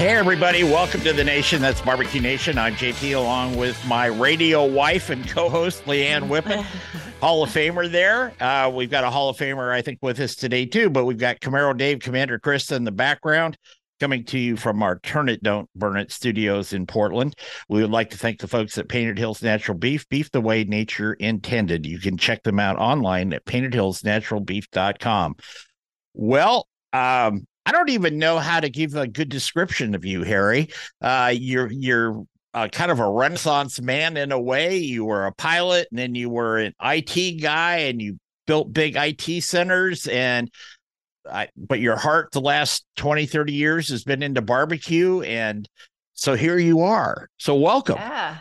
Hey, everybody, welcome to the nation. That's Barbecue Nation. I'm JP along with my radio wife and co host, Leanne Whippen, Hall of Famer there. Uh, we've got a Hall of Famer, I think, with us today, too, but we've got Camaro Dave, Commander Krista in the background. Coming to you from our Turn It Don't Burn It studios in Portland. We would like to thank the folks at Painted Hills Natural Beef, beef the way nature intended. You can check them out online at paintedhillsnaturalbeef.com. Well, um, I don't even know how to give a good description of you, Harry. Uh, you're you're uh, kind of a renaissance man in a way. You were a pilot, and then you were an IT guy, and you built big IT centers. And I, but your heart, the last 20, 30 years, has been into barbecue, and so here you are. So welcome. Yeah.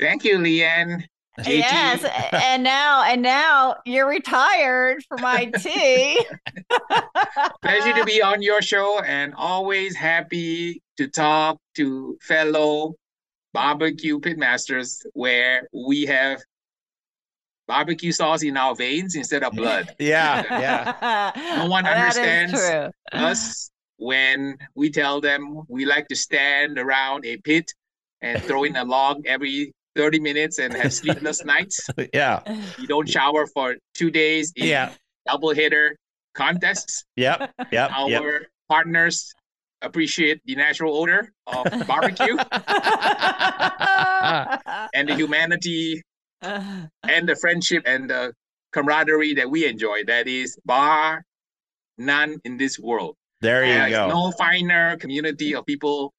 Thank you, Leanne. JT. Yes, and now and now you're retired from IT. Pleasure to be on your show and always happy to talk to fellow barbecue pitmasters where we have barbecue sauce in our veins instead of blood. Yeah, yeah. No one understands us when we tell them we like to stand around a pit and throw in a log every 30 minutes and have sleepless nights. yeah, You don't shower for two days in yeah, double hitter contests. yep, yep, Our yep. partners appreciate the natural odor of barbecue and the humanity and the friendship and the camaraderie that we enjoy. That is bar none in this world. There you There is go. no finer community of people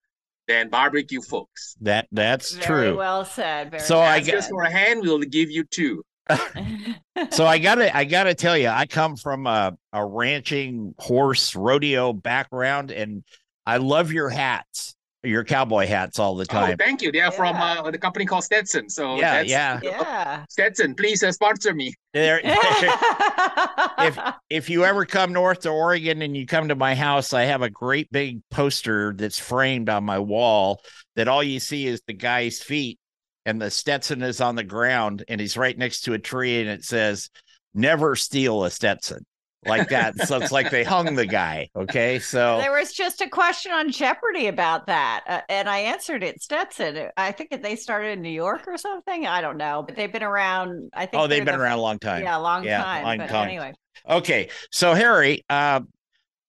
than barbecue folks. that that's Very true. well said. Very So I Ask get- us for a hand, we'll give you two. so I gotta I gotta tell you, I come from a, a ranching horse rodeo background, and I love your hats, your cowboy hats all the time. Oh, time. thank you. They are from uh, the company called Stetson. So Yeah, that's, yeah. yeah. Stetson, please uh, sponsor me. There- if if you ever come north to Oregon and you come to my house, I have a great big poster that's framed on my wall that all you see is the guy's feet and the Stetson is on the ground and he's right next to a tree and it says never steal a Stetson. Like that. so it's like they hung the guy. Okay. So there was just a question on Jeopardy about that, uh, and I answered it. Stetson. I think they started in New York or something. I don't know, but they've been around. I think. oh, they've been the- around a long time. Yeah, a long Yeah, time. long but time. anyway, Okay, so Harry, uh,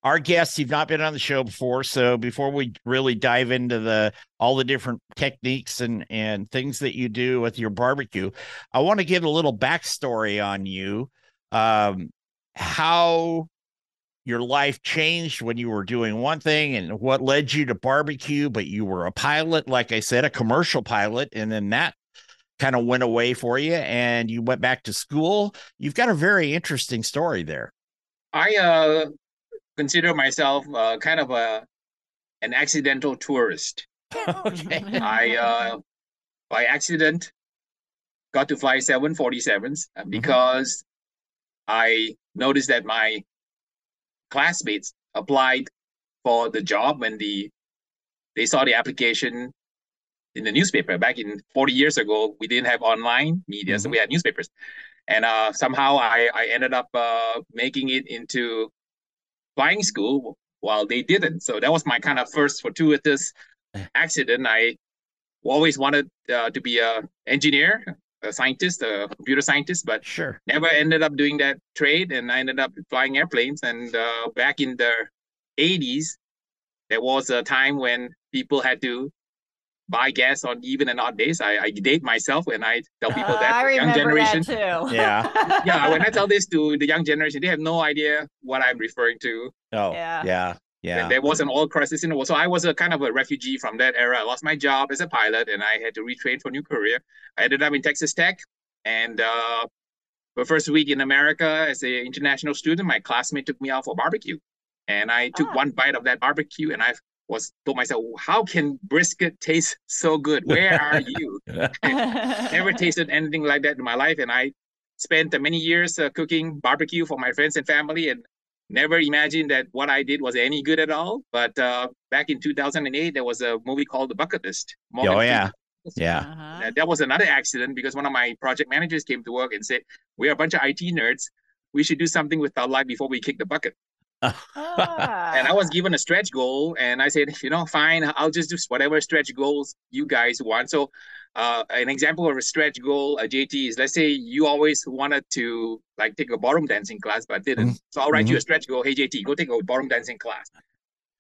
our guests, you've not been on the show before, so before we really dive into the all the different techniques and and things that you do with your barbecue, I want to get a little backstory on you, um, how your life changed when you were doing one thing and what led you to barbecue, but you were a pilot, like I said, a commercial pilot, and then that kind of went away for you and you went back to school. You've got a very interesting story there. I uh, consider myself uh, kind of a an accidental tourist. okay. I uh, by accident got to fly 747s uh, because I noticed that my classmates applied for the job when the they saw the application in the newspaper. Back in 40 years ago we didn't have online media so we had newspapers. And uh, somehow I, I ended up uh, making it into flying school while they didn't. So that was my kind of first fortuitous accident. I always wanted uh, to be a engineer a scientist a computer scientist but Sure. never ended up doing that trade and I ended up flying airplanes and uh, back in the 80s there was a time when people had to buy gas on even and odd days I, I date myself when I tell people Uh, that I the young generation that too. Yeah. yeah when I tell this to the young generation they have no idea what I'm referring to Oh, Yeah. yeah. Yeah. And there was an oil crisis in the world. So I was a kind of a refugee from that era. I lost my job as a pilot and I had to retrain for a new career. I ended up in Texas Tech. And uh, the first week in America as an international student, my classmate took me out for barbecue. And I took Ah. one bite of that barbecue and I was told myself, how can brisket taste so good? Where are you? Never tasted anything like that in my life. And I spent many years uh, cooking barbecue for my friends and family and never imagined that what I did was any good at all. But uh, back in 2008, there was a movie called The Bucket List. Morgan Oh, yeah. Freeman. Yeah. Uh-huh. Uh, that was another accident because one of my project managers came to work and said, We're a bunch of IT nerds. We should do something with our life before we kick the bucket. Ah. And I was given a stretch goal, and I said, you know, fine, I'll just do whatever stretch goals you guys want. So, uh, an example of a stretch goal, a JT, is let's say you always wanted to like take a ballroom dancing class, but didn't. So I'll write you a stretch goal. Hey, JT, go take a ballroom dancing class.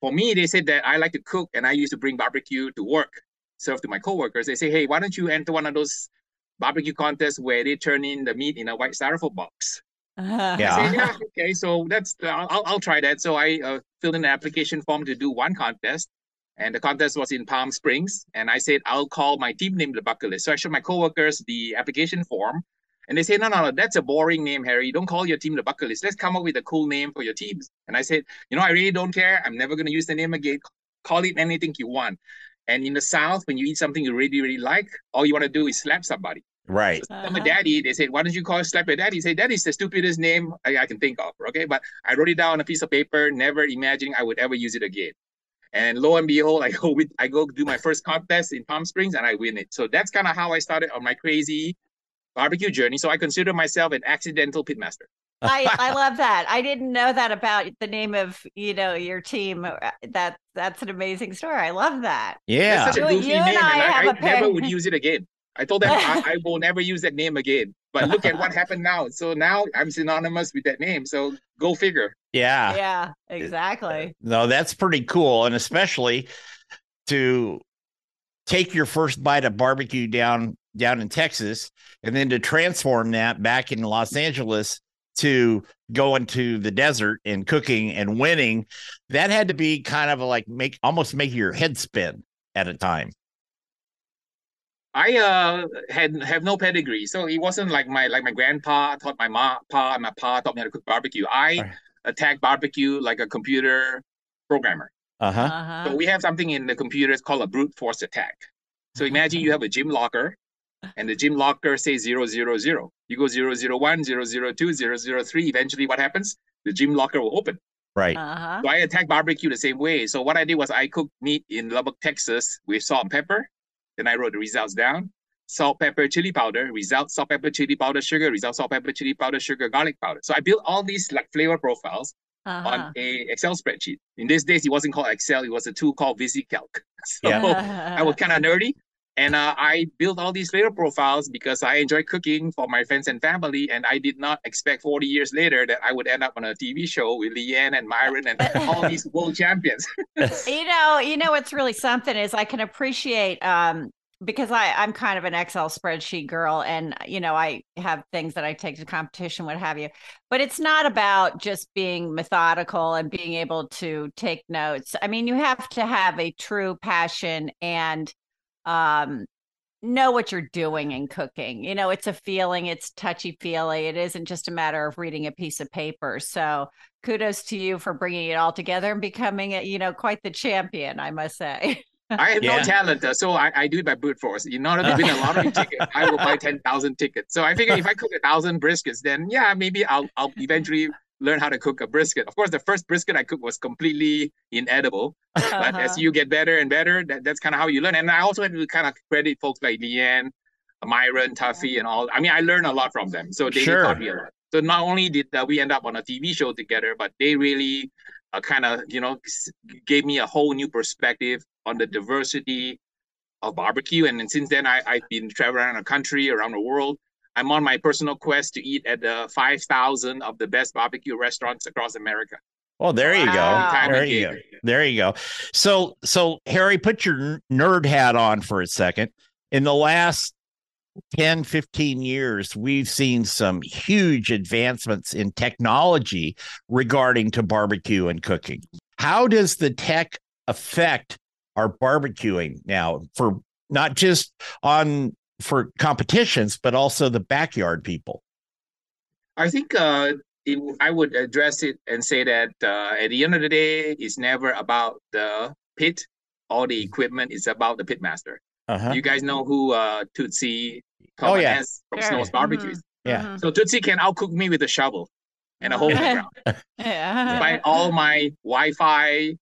For me, they said that I like to cook, and I used to bring barbecue to work, serve to my coworkers. They say, hey, why don't you enter one of those barbecue contests where they turn in the meat in a white styrofoam box? Uh-huh. Yeah. I said, yeah, okay, so that's I'll, I'll- I'll try that. So I uh, filled in an application form to do one contest, and the contest was in Palm Springs. And I said I'll call my team name the bucket list. So I showed my coworkers the application form, and they said, no, no, no, that's a boring name, Harry. Don't call your team the bucket list. Let's come up with a cool name for your teams. And I said, you know, I really don't care. I'm never going to use the name again. Call it anything you want. And in the South, when you eat something you really, really like, all you want to do is slap somebody. Right. So tell my Uh-huh. daddy, they said, why don't you call it slap your daddy? He said, that is the stupidest name I, I can think of. Okay. But I wrote it down on a piece of paper, never imagining I would ever use it again. And lo and behold, I go with I go do my first contest in Palm Springs and I win it. So that's kind of how I started on my crazy barbecue journey. So I consider myself an accidental pitmaster. I, I love that. I didn't know that about the name of you know your team. Uh, That that's an amazing story. I love that. Yeah. That's such a goofy you name, and I I, have I a pair- never would use it again. I told them I, I will never use that name again. But look at what happened now. So now I'm synonymous with that name. So go figure. Yeah. Yeah, exactly. Uh, no, that's pretty cool. And especially to take your first bite of barbecue down down in Texas and then to transform that back in Los Angeles to going to the desert and cooking and winning, that had to be kind of like make almost make your head spin at a time. I uh had have no pedigree, so it wasn't like my like my grandpa taught my ma pa and my pa taught me how to cook barbecue. I Right. attack barbecue like a computer programmer. Uh-huh. Uh-huh. So we have something in the computer it's called a brute force attack. So imagine you have a gym locker, and the gym locker says zero zero zero. You go zero zero one, zero zero two, zero zero three. Eventually, what happens? The gym locker will open. Right. Uh-huh. So I attack barbecue the same way. So what I did was I cooked meat in Lubbock, Texas with salt and pepper. Then I wrote the results down. Salt, pepper, chili powder, result, salt, pepper, chili powder, sugar, result, salt, pepper, chili powder, sugar, garlic powder. So I built all these like flavor profiles Uh-huh. on a Excel spreadsheet. In these days, it wasn't called Excel, it was a tool called VisiCalc. So Yeah. I was kind of nerdy. And uh, I built all these flavor profiles because I enjoy cooking for my friends and family. And I did not expect 40 years later that I would end up on a TV show with Leanne and Myron and all these world champions. you know, you know what's really something is I can appreciate um because I I'm kind of an Excel spreadsheet girl and you know I have things that I take to competition what have you. But it's not about just being methodical and being able to take notes. I mean, you have to have a true passion and um know what you're doing in cooking. You know, it's a feeling, it's touchy feely. It isn't just a matter of reading a piece of paper. So, kudos to you for bringing it all together and becoming, a, you know, quite the champion, I must say. I have Yeah. no talent, uh, so I, I do it by brute force. In order to win a lottery ticket, I will buy 10,000 tickets. So I figure if I cook a thousand briskets, then yeah, maybe I'll, I'll eventually learn how to cook a brisket. Of course, the first brisket I cooked was completely inedible. But as Uh-huh. you get better and better, that, that's kind of how you learn. And I also have to kind of credit folks like Leanne, Myron, Tuffy, and all. I mean, I learned a lot from them. So they Sure. taught me a lot. So not only did uh, we end up on a TV show together, but they really uh, kind of, you know, gave me a whole new perspective on the diversity of barbecue. And then since then, I, I've been traveling around the country, around the world. I'm on my personal quest to eat at the 5,000 of the best barbecue restaurants across America. Well, there you go. Wow. Time There you go. There you go. So, so Harry, put your nerd hat on for a second. In the last 10, 15 years, we've seen some huge advancements in technology regarding to barbecue and cooking. How does the tech affect our barbecuing now for not just on for competitions, but also the backyard people? I think uh, it, I would address it and say that uh, at the end of the day, it's never about the pit or the equipment. It's about the pit master. Uh-huh. You guys know who uh, Tootsie oh, yeah. from sure. Snow's Barbecues. Mm-hmm. Yeah. Mm-hmm. So Tootsie can outcook me with a shovel and a hole in the ground. yeah. By all my Wi-Fi,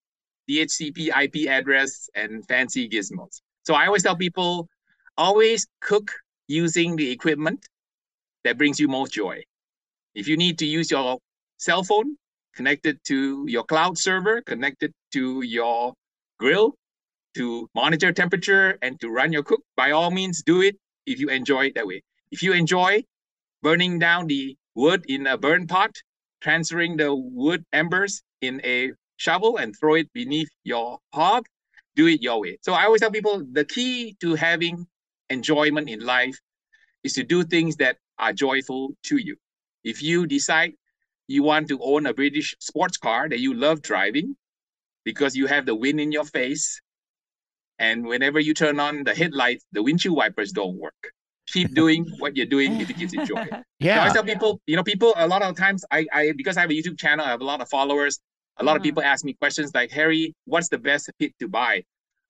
DHCP IP address, and fancy gizmos. So I always tell people, always cook using the equipment that brings you most joy. If you need to use your cell phone connected to your cloud server, connected to your grill to monitor temperature and to run your cook, by all means do it if you enjoy it that way. If you enjoy burning down the wood in a burn pot, transferring the wood embers in a shovel and throw it beneath your hog, do it your way. So I always tell people the key to having enjoyment in life is to do things that are joyful to you. If you decide you want to own a British sports car that you love driving because you have the wind in your face, and whenever you turn on the headlights, the windshield wipers don't work. Keep doing what you're doing if it gives you joy. Yeah. So I tell people, you know, people a lot of times I, I because I have a YouTube channel, I have a lot of followers. A lot mm. of people ask me questions like, Harry, what's the best pit to buy?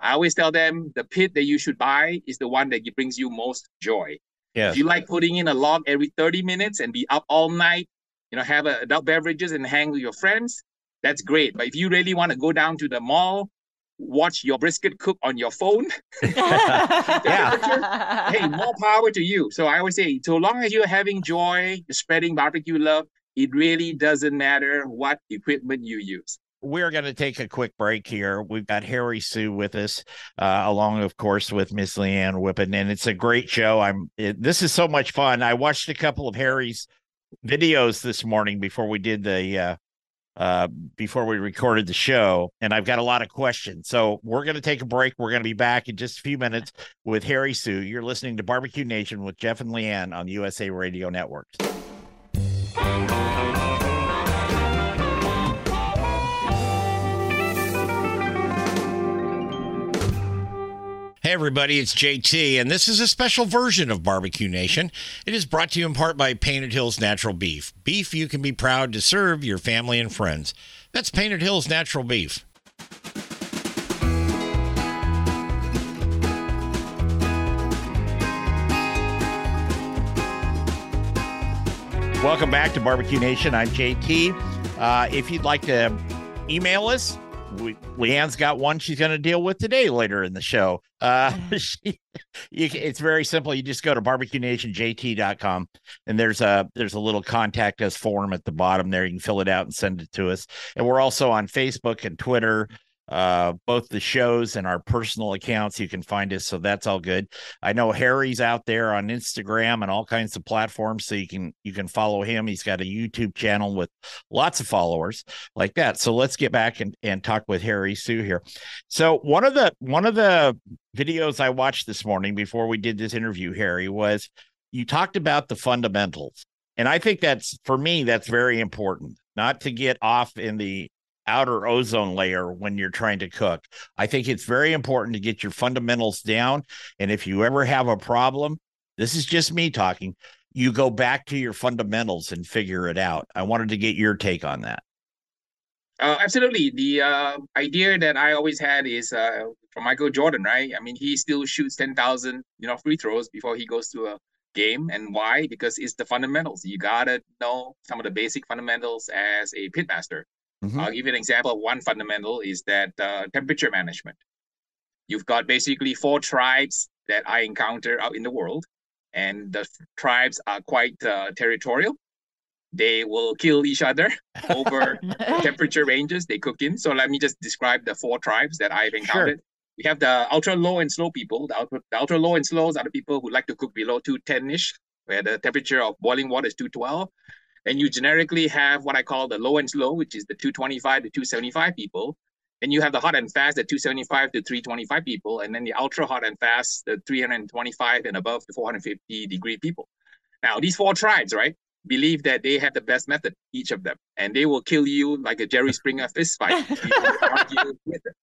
I always tell them the pit that you should buy is the one that brings you most joy. Yes. If you like putting in a log every 30 minutes and be up all night, you know, have adult beverages and hang with your friends, that's great. But if you really want to go down to the mall, watch your brisket cook on your phone, yeah. hey, more power to you. So I always say, so long as you're having joy, spreading barbecue love, it really doesn't matter what equipment you use we're going to take a quick break here. We've got Harry Soo with us, uh, along, of course, with Miss Leanne Whippen, and it's a great show. I'm. It, this is so much fun. I watched a couple of Harry's videos this morning before we did the uh, uh, before we recorded the show, and I've got a lot of questions. So we're going to take a break. We're going to be back in just a few minutes with Harry Soo. You're listening to Barbecue Nation with Jeff and Leanne on USA Radio Network. Everybody, it's JT, and this is a special version of Barbecue Nation. It is brought to you in part by Painted Hills Natural Beef. Beef you can be proud to serve your family and friends. That's Painted Hills Natural Beef. Welcome back to Barbecue Nation. I'm JT. Uh, if you'd like to email us, we, Leanne's got one she's going to deal with today later in the show. Uh, she, you, it's very simple. You just go to barbecuenationjt.com and there's a there's a little contact us form at the bottom there. You can fill it out and send it to us. And we're also on Facebook and Twitter uh, both the shows and our personal accounts. You can find us, so that's all good. I know Harry's out there on Instagram and all kinds of platforms, so you can you can follow him. He's got a YouTube channel with lots of followers like that. So let's get back and and talk with Harry Soo here. So one of the one of the videos I watched this morning before we did this interview, Harry, was you talked about the fundamentals. And I think that's for me, that's very important, not to get off in the outer ozone layer when you're trying to cook. I think it's very important to get your fundamentals down. And if you ever have a problem, this is just me talking, you go back to your fundamentals and figure it out. I wanted to get your take on that. Uh, absolutely. The uh, idea that I always had is uh, from Michael Jordan, right? I mean, he still shoots 10,000, you know, free throws before he goes to a game. And why? Because it's the fundamentals. You got to know some of the basic fundamentals as a pitmaster. Mm-hmm. I'll give you an example. One fundamental is that uh, temperature management. You've got basically four tribes that I encounter out in the world, and the tribes are quite uh, territorial. They will kill each other over temperature ranges they cook in. So let me just describe the four tribes that I've encountered. Sure. We have the ultra low and slow people. The ultra, the ultra low and slows are the people who like to cook below 210 ish, where the temperature of boiling water is 212. And you generically have what I call the low and slow, which is the 225 to 275 people. And you have the hot and fast, the 275 to 325 people. And then the ultra hot and fast, the 325 and above to 450 degree people. Now, these four tribes, right? believe that they have the best method, each of them, and they will kill you like a Jerry Springer fist fight. if you argue with them.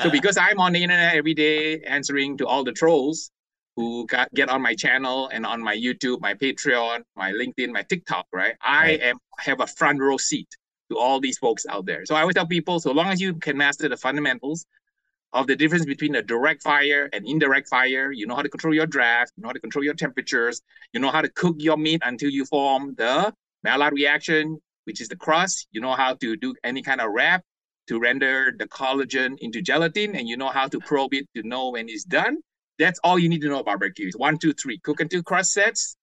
So uh. because I'm on the internet every day answering to all the trolls who got, get on my channel and on my YouTube, my Patreon, my LinkedIn, my TikTok, right? I Right. am have a front row seat to all these folks out there. So I always tell people, so long as you can master the fundamentals of the difference between a direct fire and indirect fire, you know how to control your draft, you know how to control your temperatures, you know how to cook your meat until you form the Maillard reaction, which is the crust. You know how to do any kind of wrap to render the collagen into gelatin, and you know how to probe it to know when it's done. That's all you need to know about barbecue. It's one, two, three. Cook until crust sets,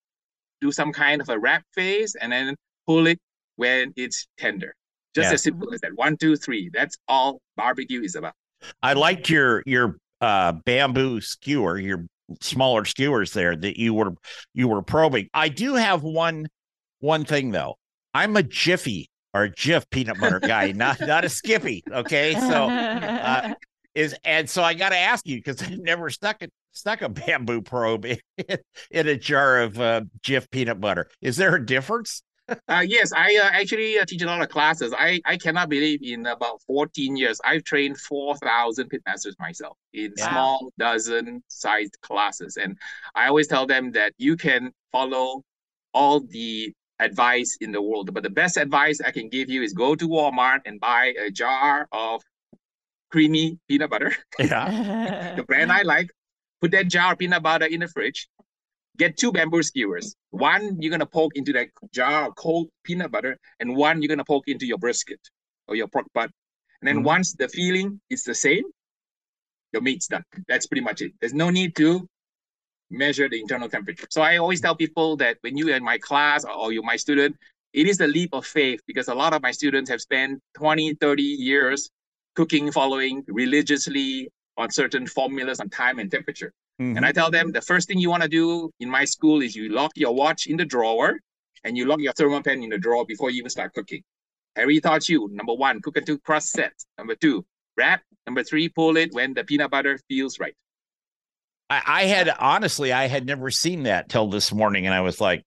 do some kind of a wrap phase, and then pull it when it's tender. Just Yeah. as simple as that. One, two, three. That's all barbecue is about. I liked your your uh bamboo skewer, your smaller skewers there that you were you were probing. I do have one one thing though. I'm a Jiffy or Jif peanut butter guy, not not a Skippy. Okay, so uh, is and so I got to ask you because I've never stuck it stuck a bamboo probe in, in a jar of uh, Jif peanut butter. Is there a difference? Uh, yes, I uh, actually uh, teach a lot of classes. I, I cannot believe in about 14 years, I've trained 4,000 pitmasters myself in Wow. small dozen sized classes. And I always tell them that you can follow all the advice in the world, but the best advice I can give you is go to Walmart and buy a jar of creamy peanut butter, Yeah. the brand I like, put that jar of peanut butter in the fridge, get two bamboo skewers. One you're gonna poke into that jar of cold peanut butter, and one you're gonna poke into your brisket or your pork butt. And then Mhm. once the feeling is the same, your meat's done. That's pretty much it. There's no need to measure the internal temperature. So I always tell people that when you are in my class or you're my student, it is a leap of faith because a lot of my students have spent 20, 30 years cooking, following religiously on certain formulas on time and temperature. Mhm. And I tell them the first thing you want to do in my school is you lock your watch in the drawer and you lock your Thermapen in the drawer before you even start cooking. Harry taught you number one, cook until crust sets. Number two, wrap. Number three, pull it when the peanut butter feels right. I, I had honestly, I had never seen that till this morning, and I was like,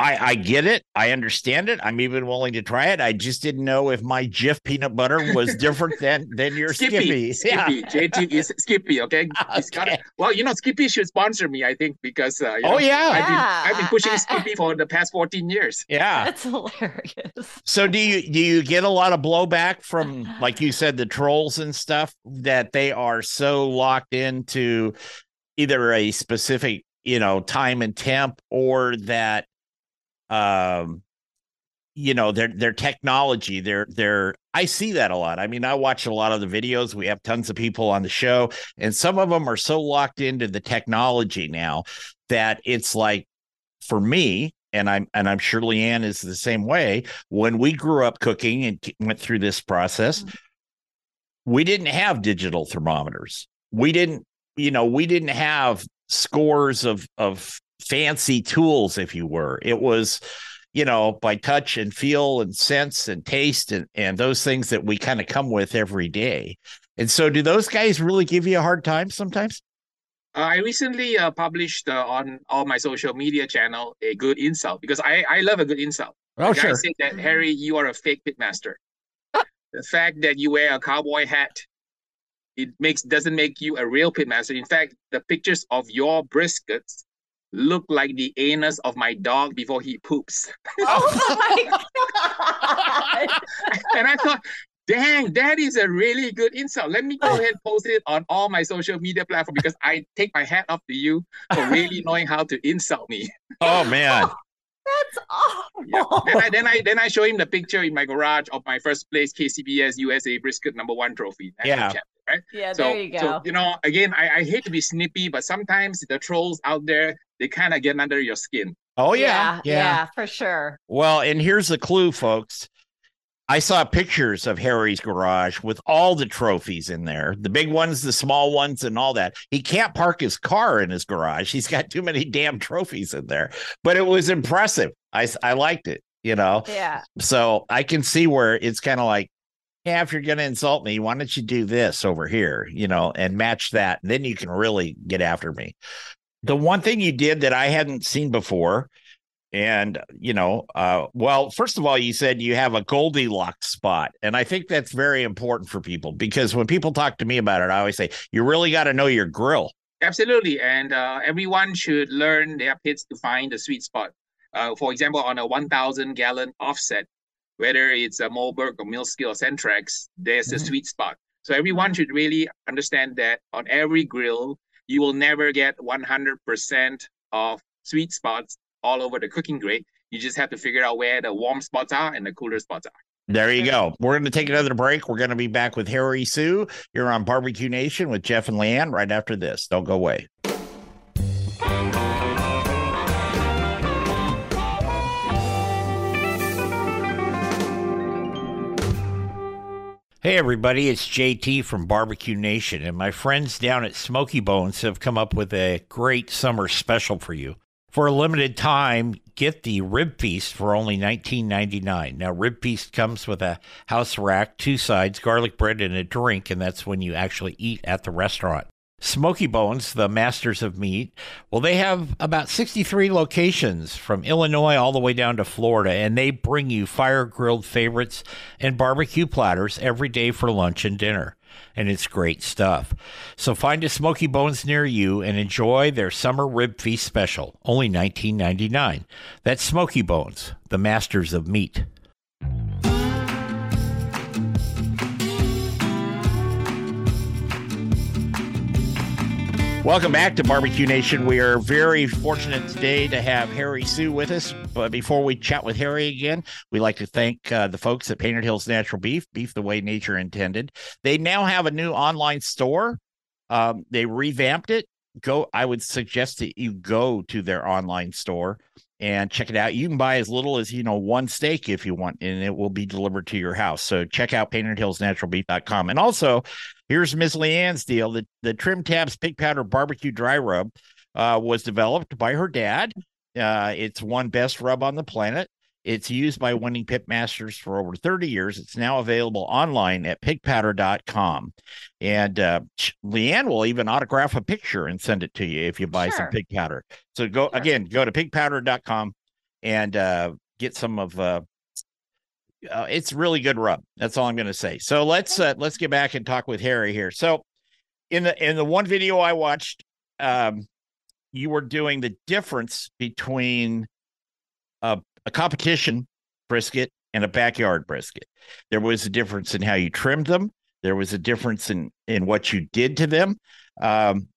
I I get it, I understand it. I'm even willing to try it. I just didn't know if my Jif peanut butter was different than than your Skippy. Skippy. JT is Skippy, okay? He's got it. Okay. Well, you know, Skippy should sponsor me, I think, because uh, you Oh know, yeah, I've been, Yeah. I've been pushing Skippy for the past 14 years. yeah. That's hilarious. So do you do you get a lot of blowback from like you said the trolls and stuff that they are so locked into either a specific you know time and temp or that um you know their their technology their their I see that a lot. I mean I watch a lot of the videos we have tons of people on the show and some of them are so locked into the technology now that it's like for me and I'm and I'm sure Leanne is the same way when we grew up cooking and went through this process, we didn't have digital thermometers. We didn't, you know, we didn't have scores of of fancy tools, if you were. It was, you know, by touch and feel and sense and taste and and those things that we kind of come with every day. And so, do those guys really give you a hard time sometimes? Uh, I recently uh, published uh, on all my social media channel a good insult because I, I love a good insult. Oh, The guy said that Harry, you are a fake pitmaster. the fact that you wear a cowboy hat, it makes doesn't make you a real pitmaster. In fact, the pictures of your briskets look like the anus of my dog before he poops. Oh my god! and I thought, dang, that is a really good insult. Let me go ahead and post it on all my social media platforms because I take my hat off to you for really knowing how to insult me. Oh man. That's awful. Yeah. then I then I then I show him the picture in my garage of my first place KCBS USA brisket number one trophy. national Yeah. Champion, right? Yeah, So, there you go. so you know, again, I, I hate to be snippy, but sometimes the trolls out there they kind of get under your skin. Oh yeah. yeah, for sure. Well, and here's the clue, folks. I saw pictures of Harry's garage with all the trophies in there the big ones, the small ones, and all that. He can't park his car in his garage. He's got too many damn trophies in there, but it was impressive. I, I liked it, you know? Yeah. So I can see where it's kind of like, yeah, if you're going to insult me, why don't you do this over here, you know, and match that? And Then you can really get after me. The one thing you did that I hadn't seen before And, you know, uh, well, first of all, you said you have a Goldilocks spot. And I think that's very important for people because when people talk to me about it, I always say, you really got to know your grill. Absolutely. And uh, everyone should learn their pits to find the sweet spot. Uh, for example, on a 1,000 gallon offset, whether it's a Moberg or Mill Scale or Centrex, there's mm-hmm. a sweet spot. So everyone should really understand that on every grill, you will never get 100% of sweet spots all over the cooking grate. You just have to figure out where the warm spots are and the cooler spots are. There you go. We're going to take another break. We're going to be back with Harry Soo. You're on Barbecue Nation with Jeff and Leanne right after this. Don't go away. Hey, everybody, it's JT from Barbecue Nation, and my friends down at Smokey Bones have come up with a great summer special for you. For a limited time, get the rib feast for only $19.99. Now, rib feast comes with a house rack, two sides, garlic bread, and a drink, and that's when you actually eat at the restaurant. Smokey Bones, the masters of meat, well, they have about 63 locations from Illinois all the way down to Florida, and they bring you fire grilled favorites and barbecue platters every day for lunch and dinner and it's great stuff. So find a Smokey Bones near you and enjoy their summer rib feast special, only $19.99. That's Smokey Bones, the masters of meat. Welcome back to Barbecue Nation. We are very fortunate today to have Harry Soo with us. But before we chat with Harry again, we'd like to thank uh, the folks at Painted Hills Natural Beef, beef the way nature intended. They now have a new online store. Um, they revamped it. Go, I would suggest that you go to their online store and check it out. You can buy as little as, you know, one steak if you want, and it will be delivered to your house. So check out paintedhillsnaturalbeef.com. And also, here's Miss Leanne's deal. The, the Trim Tabs Pig Powder Barbecue Dry Rub uh, was developed by her dad. Uh, it's one best rub on the planet. It's used by winning pit masters for over 30 years. It's now available online at pigpowder.com. And uh, Leanne will even autograph a picture and send it to you if you buy sure. some pig powder. So go sure. again, go to pigpowder.com and uh, get some of uh, uh, it's really good rub. That's all I'm going to say. So let's uh, let's get back and talk with Harry here. So in the in the one video I watched, um, you were doing the difference between a a competition brisket and a backyard brisket. There was a difference in how you trimmed them. There was a difference in in what you did to them. Um,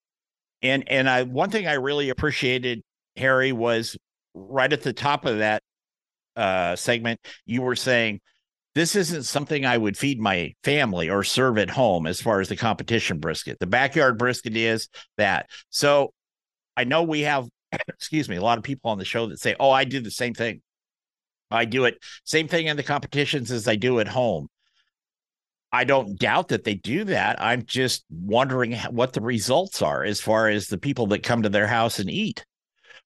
and and I one thing I really appreciated, Harry, was right at the top of that uh, segment. You were saying this isn't something I would feed my family or serve at home as far as the competition brisket. The backyard brisket is that. So I know we have, excuse me, a lot of people on the show that say, "Oh, I do the same thing." I do it same thing in the competitions as I do at home. I don't doubt that they do that. I'm just wondering what the results are as far as the people that come to their house and eat.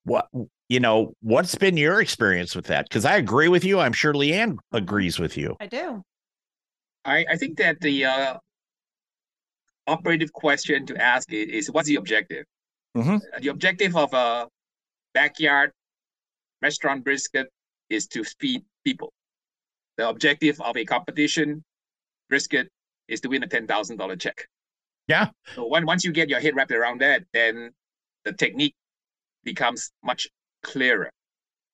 What you know, what's been your experience with that? Because I agree with you. I'm sure Leanne agrees with you. I do. I, I think that the uh, operative question to ask is, is what's the objective? Mm-hmm. The objective of a backyard restaurant brisket is to feed people. The objective of a competition brisket is to win a ten thousand dollar check. Yeah. So when, once you get your head wrapped around that, then the technique becomes much clearer.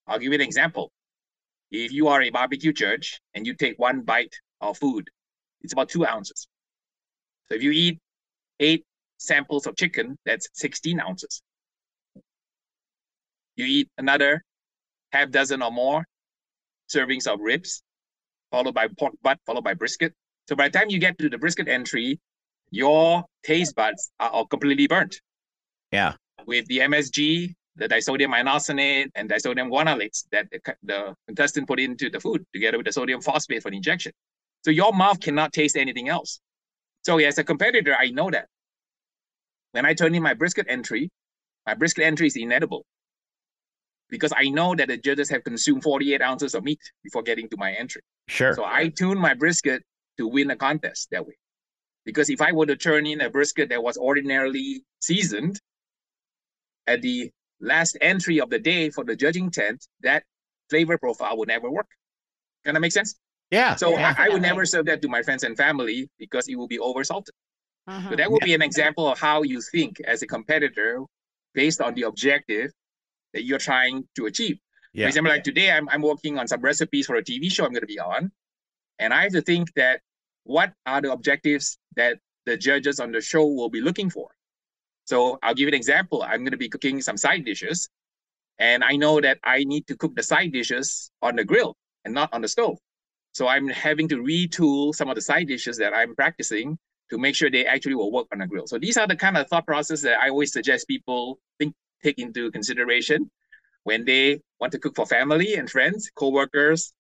I'll give you an example. If you are a barbecue church and you take one bite of food, it's about two ounces. So if you eat eight samples of chicken, that's 16 ounces. You eat another half dozen or more servings of ribs, followed by pork butt, followed by brisket. So by the time you get to the brisket entry, your taste buds are all completely burnt. Yeah. With the MSG, the disodium inosinate and disodium guanylate that the, the contestant put into the food together with the sodium phosphate for the injection. So your mouth cannot taste anything else. So as a competitor, I know that. When I turn in my brisket entry, my brisket entry is inedible because I know that the judges have consumed 48 ounces of meat before getting to my entry. Sure. So I tune my brisket to win a contest that way. Because if I were to turn in a brisket that was ordinarily seasoned at the last entry of the day for the judging tent, that flavor profile will never work. Can that make sense? Yeah. So yeah. I, I, would never serve that to my friends and family because it will be over salted. Mhm. So that would Yeah. be an example of how you think as a competitor based on the objective that you're trying to achieve. Yeah. For example, like today, I'm, I'm working on some recipes for a TV show I'm going to be on. And I have to think that what are the objectives that the judges on the show will be looking for? So I'll give you an example. I'm going to be cooking some side dishes. And I know that I need to cook the side dishes on the grill and not on the stove. So I'm having to retool some of the side dishes that I'm practicing to make sure they actually will work on the grill. So these are the kind of thought process that I always suggest people think take into consideration when they want to cook for family and friends, co-workers,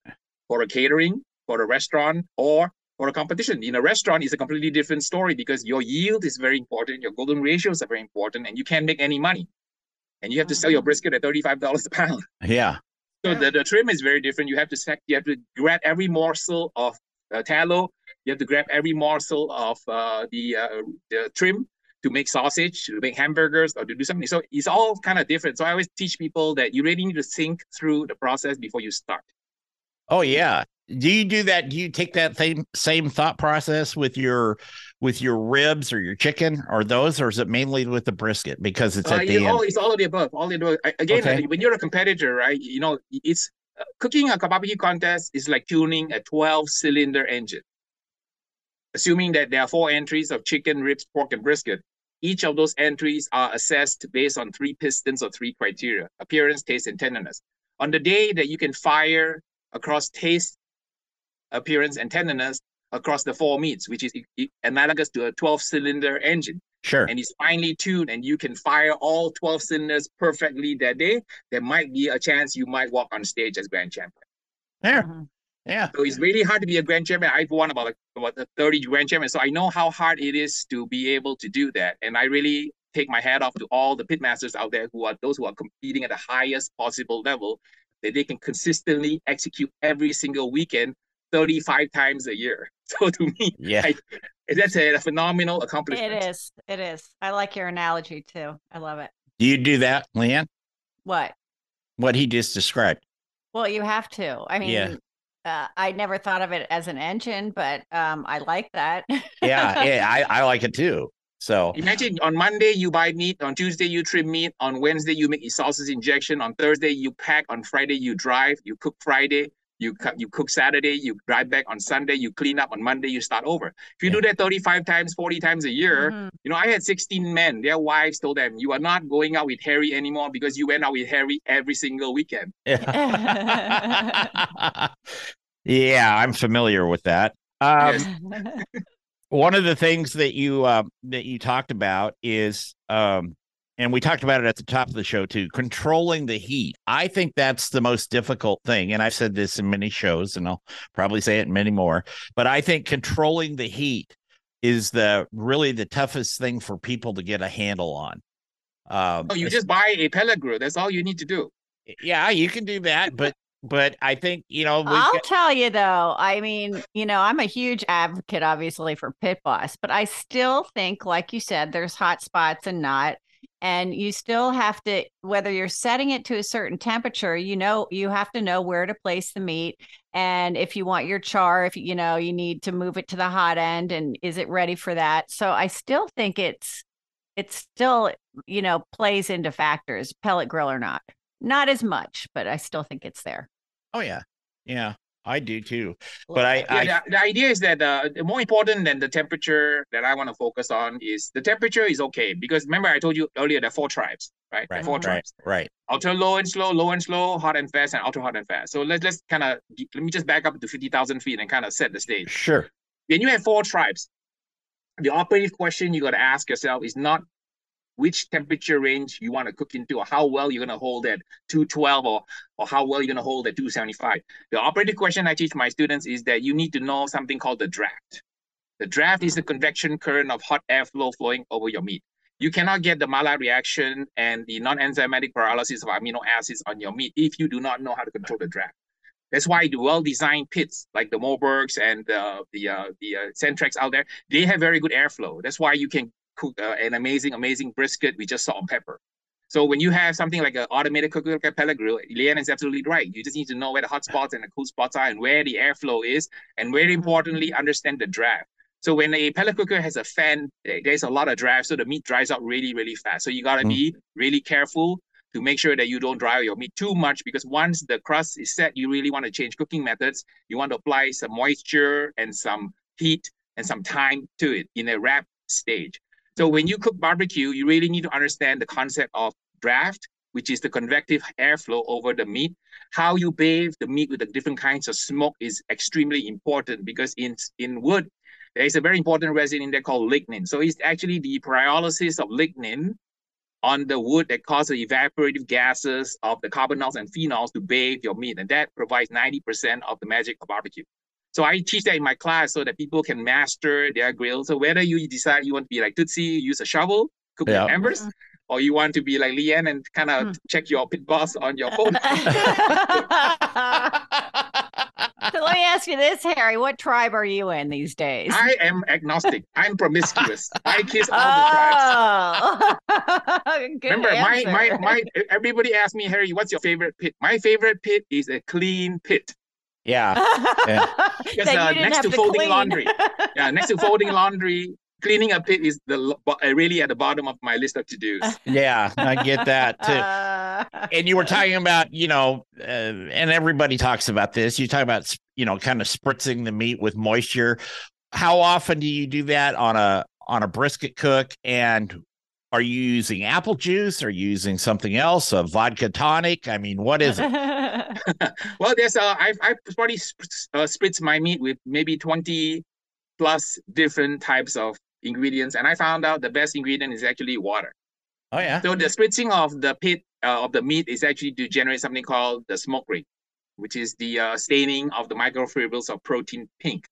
for a catering, for a restaurant, or for a competition. In a restaurant, it's a completely different story because your yield is very important, your golden ratios are very important, and you can't make any money. And you have to sell your Mhm. brisket at $35 a pound. yeah. So the, the trim is very different. You have to sec- you have to grab every morsel of uh, tallow. You have to grab every morsel of uh, the uh, the trim to make sausage, to make hamburgers, or to do something. So it's all kind of different. So I always teach people that you really need to think through the process before you start. Oh yeah. Do you do that? Do you take that same same thought process with your with your ribs or your chicken or those, or is it mainly with the brisket because it's Uh, at the you- end? all, it's all of the above. All of the above. Again, Okay. when you're a competitor, right? You know, it's uh, cooking a barbecue contest is like tuning a 12 cylinder engine. Assuming that there are four entries of chicken, ribs, pork, and brisket, each of those entries are assessed based on three pistons or three criteria appearance, taste, and tenderness. On the day that you can fire across taste, appearance, and tenderness across the four meats, which is analogous to a 12 cylinder engine Sure. and it's finely tuned and you can fire all 12 cylinders perfectly that day, there might be a chance you might walk on stage as grand champion. There. Mhm. Yeah. So it's really hard to be a grand champion. I've won about, like, about 30 grand champions. So I know how hard it is to be able to do that. And I really take my hat off to all the pitmasters out there who are those who are competing at the highest possible level, that they can consistently execute every single weekend 35 times a year. So to me, Yeah. I- that's a phenomenal accomplishment. It is. It is. I like your analogy too. I love it. Do you do that, Leanne? What? What he just described. Well, you have to. I mean, Yeah. uh, I never thought of it as an engine, but um, I like that. Yeah. yeah. I, I like it too. So Imagine on Monday you buy meat, on Tuesday you trim meat, on Wednesday you make a sausage injection, on Thursday you pack, on Friday you drive, you cook Friday, you cut, you cook Saturday, you drive back on Sunday, you clean up on Monday, you start over. If you do that 35 times, 40 times a year, Mhm. you know, I had 16 men, their wives told them, you are not going out with Harry anymore because you went out with Harry every single weekend. yeah, I'm familiar with that. Um, Yes. one of the things that you uh, that you talked about is um and we talked about it at the top of the show too controlling the heat i think that's the most difficult thing and i've said this in many shows and i'll probably say it in many more but i think controlling the heat is the really the toughest thing for people to get a handle on um Oh, you just buy a pellet grill. That's all you need to do. yeah you can do that but but i think you know I'll got- tell you though, I mean, you know, I'm a huge advocate, obviously, for Pit Boss, but I still think, like you said, there's hot spots and not. And you still have to, whether you're setting it to a certain temperature, you know, you have to know where to place the meat. And if you want your char, if you know, you need to move it to the hot end and is it ready for that? So I still think it's, it's still, you know, plays into factors, pellet grill or not. Not as much, but I still think it's there. oh yeah yeah i do too but little i bit. i the, the idea is that uh, more important than the temperature that I want to focus on is the temperature is okay because remember I told you earlier there are four tribes, right? There right four right tribes: right ultra low and slow, low and slow, hot and fast, and ultra hot and fast. So let's let's kind of let me just back up to fifty thousand feet and kind of set the stage. sure When you have four tribes, the operative question you got to ask yourself is not which temperature range you want to cook into or how well you're going to hold at 212 or, or how well you're going to hold at 275. The operative question I teach my students is that you need to know something called the draft. The draft is the convection current of hot airflow flowing over your meat. You cannot get the Maillard reaction and the non-enzymatic pyrolysis of amino acids on your meat if you do not know how to control the draft. That's why the well-designed pits like the Mobergs and the the uh, the uh, Centrex out there, they have very good airflow. That's why you can cook uh, an amazing, amazing brisket with just salt and pepper. So when you have something like an automated cooker like a pellet grill, Leanne is absolutely right. You just need to know where the hot spots and the cool spots are and where the airflow is, and very importantly, understand the draft. So when a pellet cooker has a fan, there's a lot of draft, so the meat dries out really, really fast. So you gotta mm. be really careful to make sure that you don't dry your meat too much because once the crust is set, you really want to change cooking methods. You want to apply some moisture and some heat and some time to it in a wrap stage. So when you cook barbecue, you really need to understand the concept of draft, which is the convective airflow over the meat. How you bathe the meat with the different kinds of smoke is extremely important because in, in wood, there is a very important resin in there called lignin. So it's actually the pyrolysis of lignin on the wood that causes evaporative gases of the carbonyls and phenols to bathe your meat. And that provides 90% of the magic of barbecue. So I teach that in my class so that people can master their grill. So whether you decide you want to be like Tootsie, use a shovel, cook yeah. with embers, or you want to be like Leanne and kind of mm. check your pit boss on your phone. so let me ask you this, Harry. What tribe are you in these days? I am agnostic. I'm promiscuous. I kiss all oh. the tribes. Remember, answer. my my my everybody asks me, Harry, what's your favorite pit? My favorite pit is a clean pit. Yeah. yeah. Because uh, next to, to folding clean. laundry. Yeah, next to folding laundry, cleaning a pit is the uh, really at the bottom of my list of to dos. Yeah, I get that too. and you were talking about, you know, uh, and everybody talks about this. You talk about, you know, kind of spritzing the meat with moisture. How often do you do that on a on a brisket cook? And are you using apple juice? Are you using something else? A vodka tonic? I mean, what is it? well, there's uh, I've I've probably uh, spritz my meat with maybe twenty plus different types of ingredients, and I found out the best ingredient is actually water. Oh yeah. So the spritzing of the pit uh, of the meat is actually to generate something called the smoke ring, which is the uh, staining of the microfibrils of protein pink.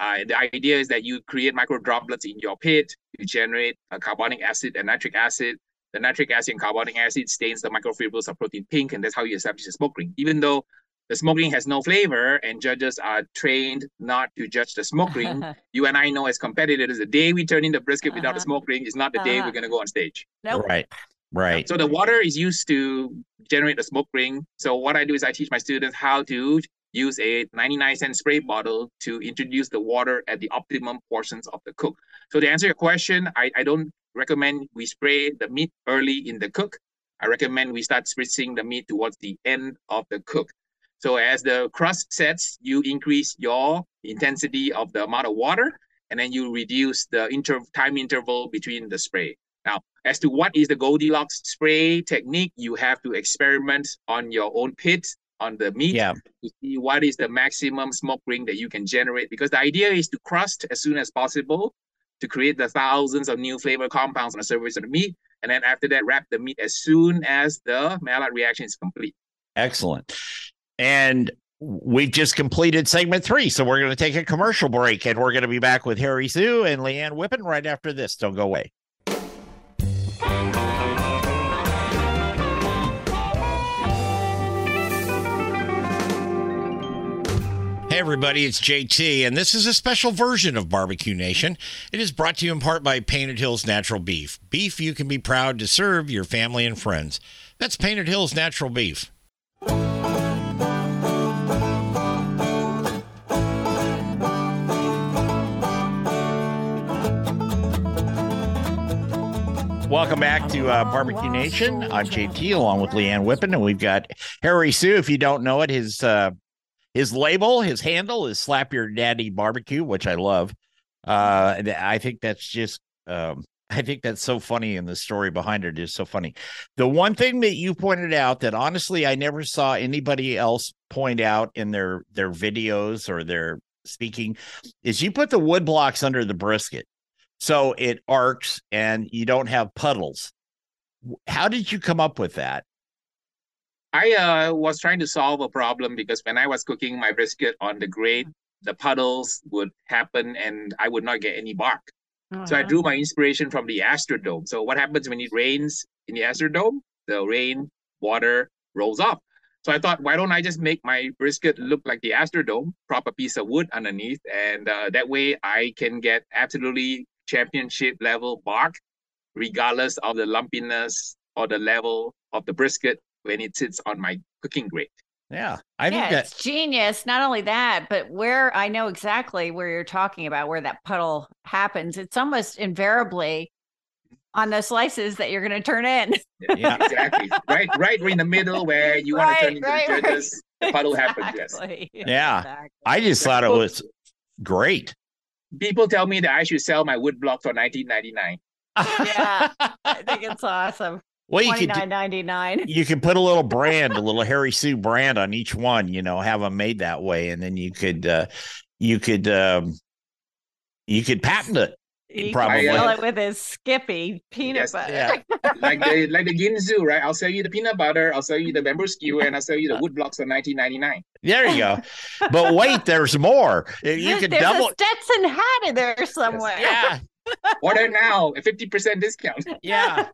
Uh, the idea is that you create micro droplets in your pit, you generate a carbonic acid and nitric acid. The nitric acid and carbonic acid stains the microfibrils of protein pink, and that's how you establish the smoke ring. Even though the smoke ring has no flavor and judges are trained not to judge the smoke ring, you and I know as competitors, the day we turn in the brisket uh-huh. without the smoke ring is not the uh-huh. day we're going to go on stage. Nope. Right. Right. So the water is used to generate the smoke ring. So what I do is I teach my students how to use a 99 cent spray bottle to introduce the water at the optimum portions of the cook. So to answer your question, I, I don't recommend we spray the meat early in the cook. I recommend we start spritzing the meat towards the end of the cook. So as the crust sets, you increase your intensity of the amount of water, and then you reduce the inter- time interval between the spray. Now, as to what is the Goldilocks spray technique, you have to experiment on your own pit on the meat yeah. to see what is the maximum smoke ring that you can generate. Because the idea is to crust as soon as possible to create the thousands of new flavor compounds on the surface of the meat. And then after that, wrap the meat as soon as the Maillard reaction is complete. Excellent. And we've just completed segment three. So we're going to take a commercial break and we're going to be back with Harry Soo and Leanne Whippen right after this. Don't go away. Everybody, it's JT, and this is a special version of Barbecue Nation. It is brought to you in part by Painted Hills Natural Beef. Beef you can be proud to serve your family and friends. That's Painted Hills Natural Beef. Welcome back to uh, Barbecue Nation. I'm JT along with Leanne Whippen, and we've got Harry Soo. If you don't know it, his uh, his label, his handle is Slap Your Daddy Barbecue, which I love. Uh, I think that's just, um, I think that's so funny, and the story behind it is so funny. The one thing that you pointed out that honestly I never saw anybody else point out in their their videos or their speaking is you put the wood blocks under the brisket, so it arcs and you don't have puddles. How did you come up with that? I uh, was trying to solve a problem because when I was cooking my brisket on the grate, the puddles would happen and I would not get any bark. Uh-huh. So I uh-huh. drew my inspiration from the Astrodome. So what happens when it rains in the Astrodome? The rain water rolls off. So I thought, why don't I just make my brisket look like the Astrodome, prop a piece of wood underneath, and uh, that way I can get absolutely championship level bark, regardless of the lumpiness or the level of the brisket when it sits on my cooking grate. Yeah, I yeah, think it's genius. Not only that, but where I know exactly where you're talking about where that puddle happens. It's almost invariably on the slices that you're going to turn in. Yeah. exactly. Right, right in the middle where you want to turn into right, the right. judges. The puddle happens. Yes. Yeah. Exactly. I just thought it was great. People tell me that I should sell my wood block for 19.99. Yeah. I think it's awesome. Well, you Twenty could nine ninety nine. you could put a little brand, a little Harry Soo brand on each one. You know, have them made that way, and then you could uh, you could um, you could patent it. You Probably. can fill it with his Skippy peanut Yes. butter. Yeah. like the like the Ginsu, right? I'll sell you the peanut butter, I'll sell you the bamboo skewer, and I'll sell you the wood blocks for 19.99. There you go. But wait, there's more. You could There's double. a Stetson hat in there somewhere. Yeah, Order now, a 50% discount. yeah.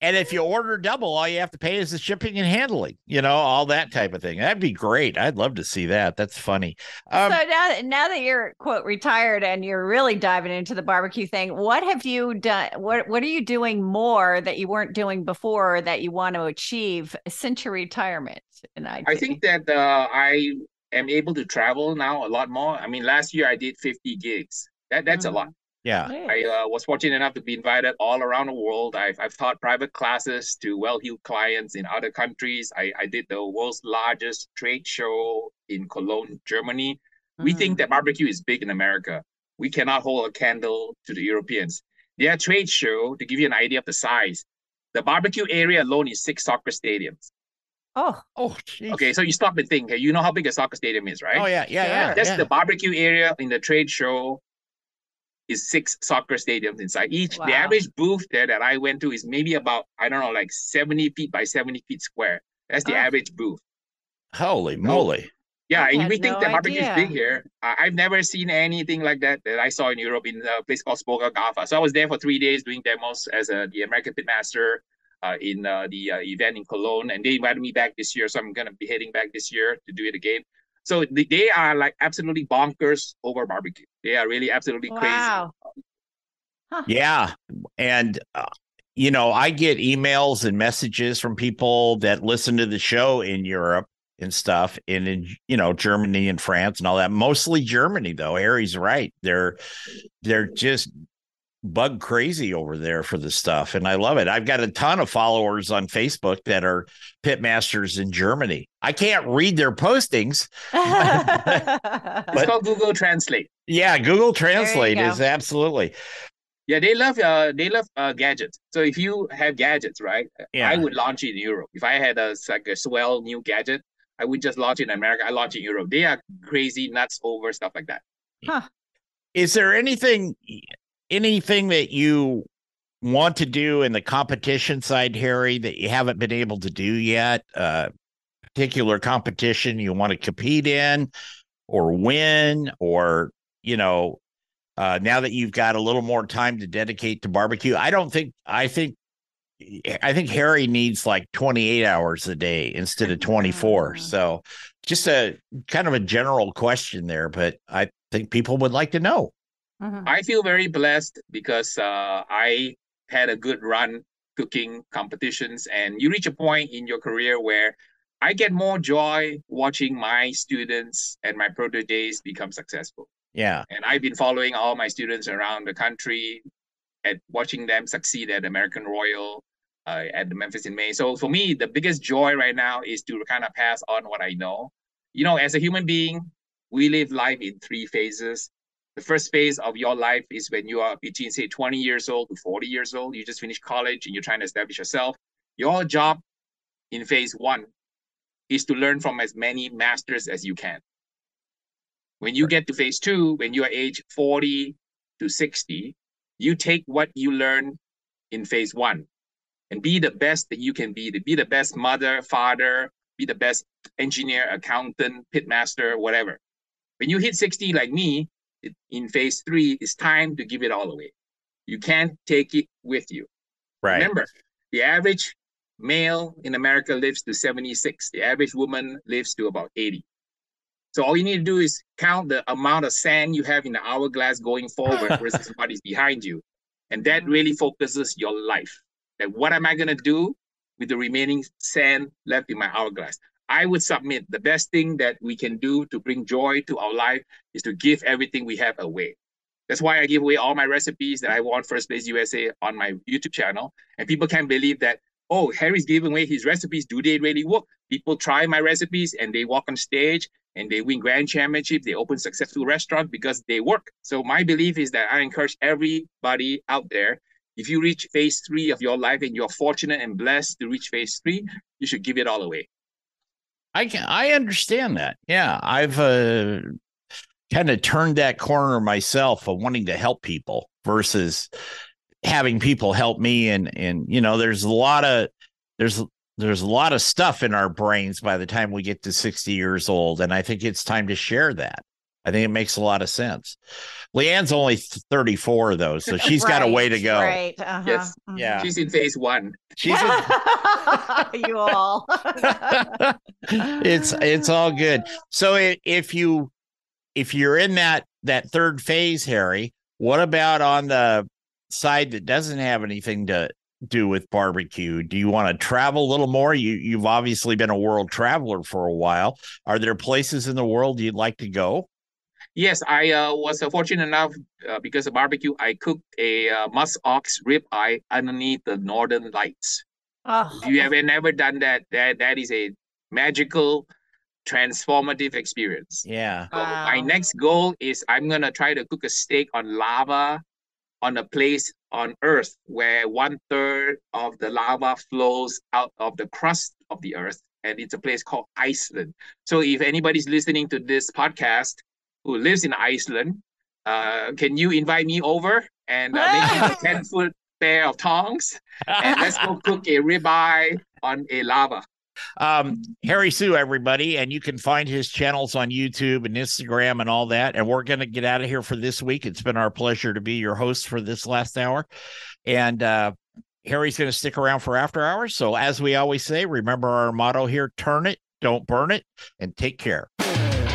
And if you order double, all you have to pay is the shipping and handling. You know, all that type of thing. That'd be great. I'd love to see that. That's funny. Um, so now, now that you're quote retired and you're really diving into the barbecue thing, what have you done? What What are you doing more that you weren't doing before that you want to achieve since your retirement? And I, I think that uh, I am able to travel now a lot more. I mean, last year I did 50 gigs. That That's a lot. Yeah. I uh, was fortunate enough to be invited all around the world. I've, I've taught private classes to well-heeled clients in other countries. I, I did the world's largest trade show in Cologne, Germany. We Mm. think that barbecue is big in America. We cannot hold a candle to the Europeans. Their trade show, to give you an idea of the size, the barbecue area alone is six soccer stadiums. Oh, Oh, geez. Okay, so you stop and think, hey, you know how big a soccer stadium is, right? Oh yeah, yeah, Sure. yeah. Just yeah. the barbecue area in the trade show is six soccer stadiums inside. Each the average booth there that I went to is maybe about I don't know like seventy feet by seventy feet square. That's the Oh. average booth. Holy moly. Yeah, I and we think no that barbecue is idea. big here. I- I've never seen anything like that that I saw in Europe in a place called Spoga Gafa. So I was there for three days doing demos as a, the American Pitmaster uh, in uh, the uh, event in Cologne, and they invited me back this year. So I'm gonna be heading back this year to do it again. So they, they are like absolutely bonkers over barbecue. They are really absolutely crazy. wow. Yeah. And, uh, you know, I get emails and messages from people that listen to the show in Europe and stuff, and in, you know, Germany and France and all that. Mostly Germany, though. Harry's right. They're, they're just bug crazy over there for the stuff. And I love it. I've got a ton of followers on Facebook that are pitmasters in Germany. I can't read their postings. It's called Google Translate. Yeah. Google Translate go. is absolutely. Yeah, they love uh they love uh gadgets. So if you have gadgets, right? Yeah. I would launch it in Europe. If I had a like a swell new gadget, I would just launch it in America. I launch it in Europe. They are crazy nuts over stuff like that. is there anything anything that you want to do in the competition side harry that you haven't been able to do yet uh particular competition you want to compete in or win or you know uh now that you've got a little more time to dedicate to barbecue i don't think i think i think harry needs like 28 hours a day instead of 24 Mm. so just a kind of a general question there but i think people would like to know Mhm. I feel very blessed because uh, I had a good run cooking competitions, and you reach a point in your career where I get more joy watching my students and my proteges become successful. yeah And I've been following all my students around the country and watching them succeed at American Royal, uh, at the Memphis in May. So for me, the biggest joy right now is to kind of pass on what I know. You know, as a human being, we live life in three phases. The first phase of your life is when you are between, say, 20 years old to 40 years old. You just finished college and you're trying to establish yourself. Your job in phase one is to learn from as many masters as you can. When you get to phase two, when you are age 40 to 60, you take what you learn in phase one and be the best that you can be, to be the best mother, father, be the best engineer, accountant, pitmaster, whatever. When you hit 60 like me, in phase three, it's time to give it all away. You can't take it with you. right Remember, the average male in America lives to 76. The average woman lives to about 80. So all you need to do is count the amount of sand you have in the hourglass going forward versus what is behind you. And that mm-hmm. really focuses your life. Like, what am I gonna do with the remaining sand left in my hourglass. I would submit the best thing that we can do to bring joy to our life is to give everything we have away. That's why I give away all my recipes that I won First Place USA on my YouTube channel. And people can't believe that, oh, Harry's giving away his recipes. Do they really work? People try my recipes and they walk on stage and they win grand championships. They open successful restaurants because they work. So my belief is that I encourage everybody out there. If you reach phase three of your life and you're fortunate and blessed to reach phase three, you should give it all away. I can I understand that. Yeah, I've uh, kind of turned that corner myself of wanting to help people versus having people help me and and you know there's a lot of there's there's a lot of stuff in our brains by the time we get to 60 years old and I think it's time to share that. I think it makes a lot of sense. Leanne's only 34 though, so she's right, got a way to go. Right. Uh-huh. Yes. Mm-hmm. Yeah. She's in phase one. She's in... you all. it's it's all good. So if you if you're in that that third phase, Harry, what about on the side that doesn't have anything to do with barbecue? Do you want to travel a little more? You you've obviously been a world traveler for a while. Are there places in the world you'd like to go? Yes, I uh, was uh, fortunate enough uh, because of barbecue. I cooked a uh, musk ox rib eye underneath the northern lights. Oh. If you have never done that, that that is a magical, transformative experience. Yeah. So wow. My next goal is I'm gonna try to cook a steak on lava, on a place on Earth where one third of the lava flows out of the crust of the Earth, and it's a place called Iceland. So if anybody's listening to this podcast who lives in Iceland. Uh, can you invite me over and uh, make me a 10 foot pair of tongs? And let's go cook a ribeye on a lava. Um, Harry Soo, everybody, and you can find his channels on YouTube and Instagram and all that. And we're going to get out of here for this week. It's been our pleasure to be your host for this last hour. And uh, Harry's going to stick around for after hours. So, as we always say, remember our motto here turn it, don't burn it, and take care.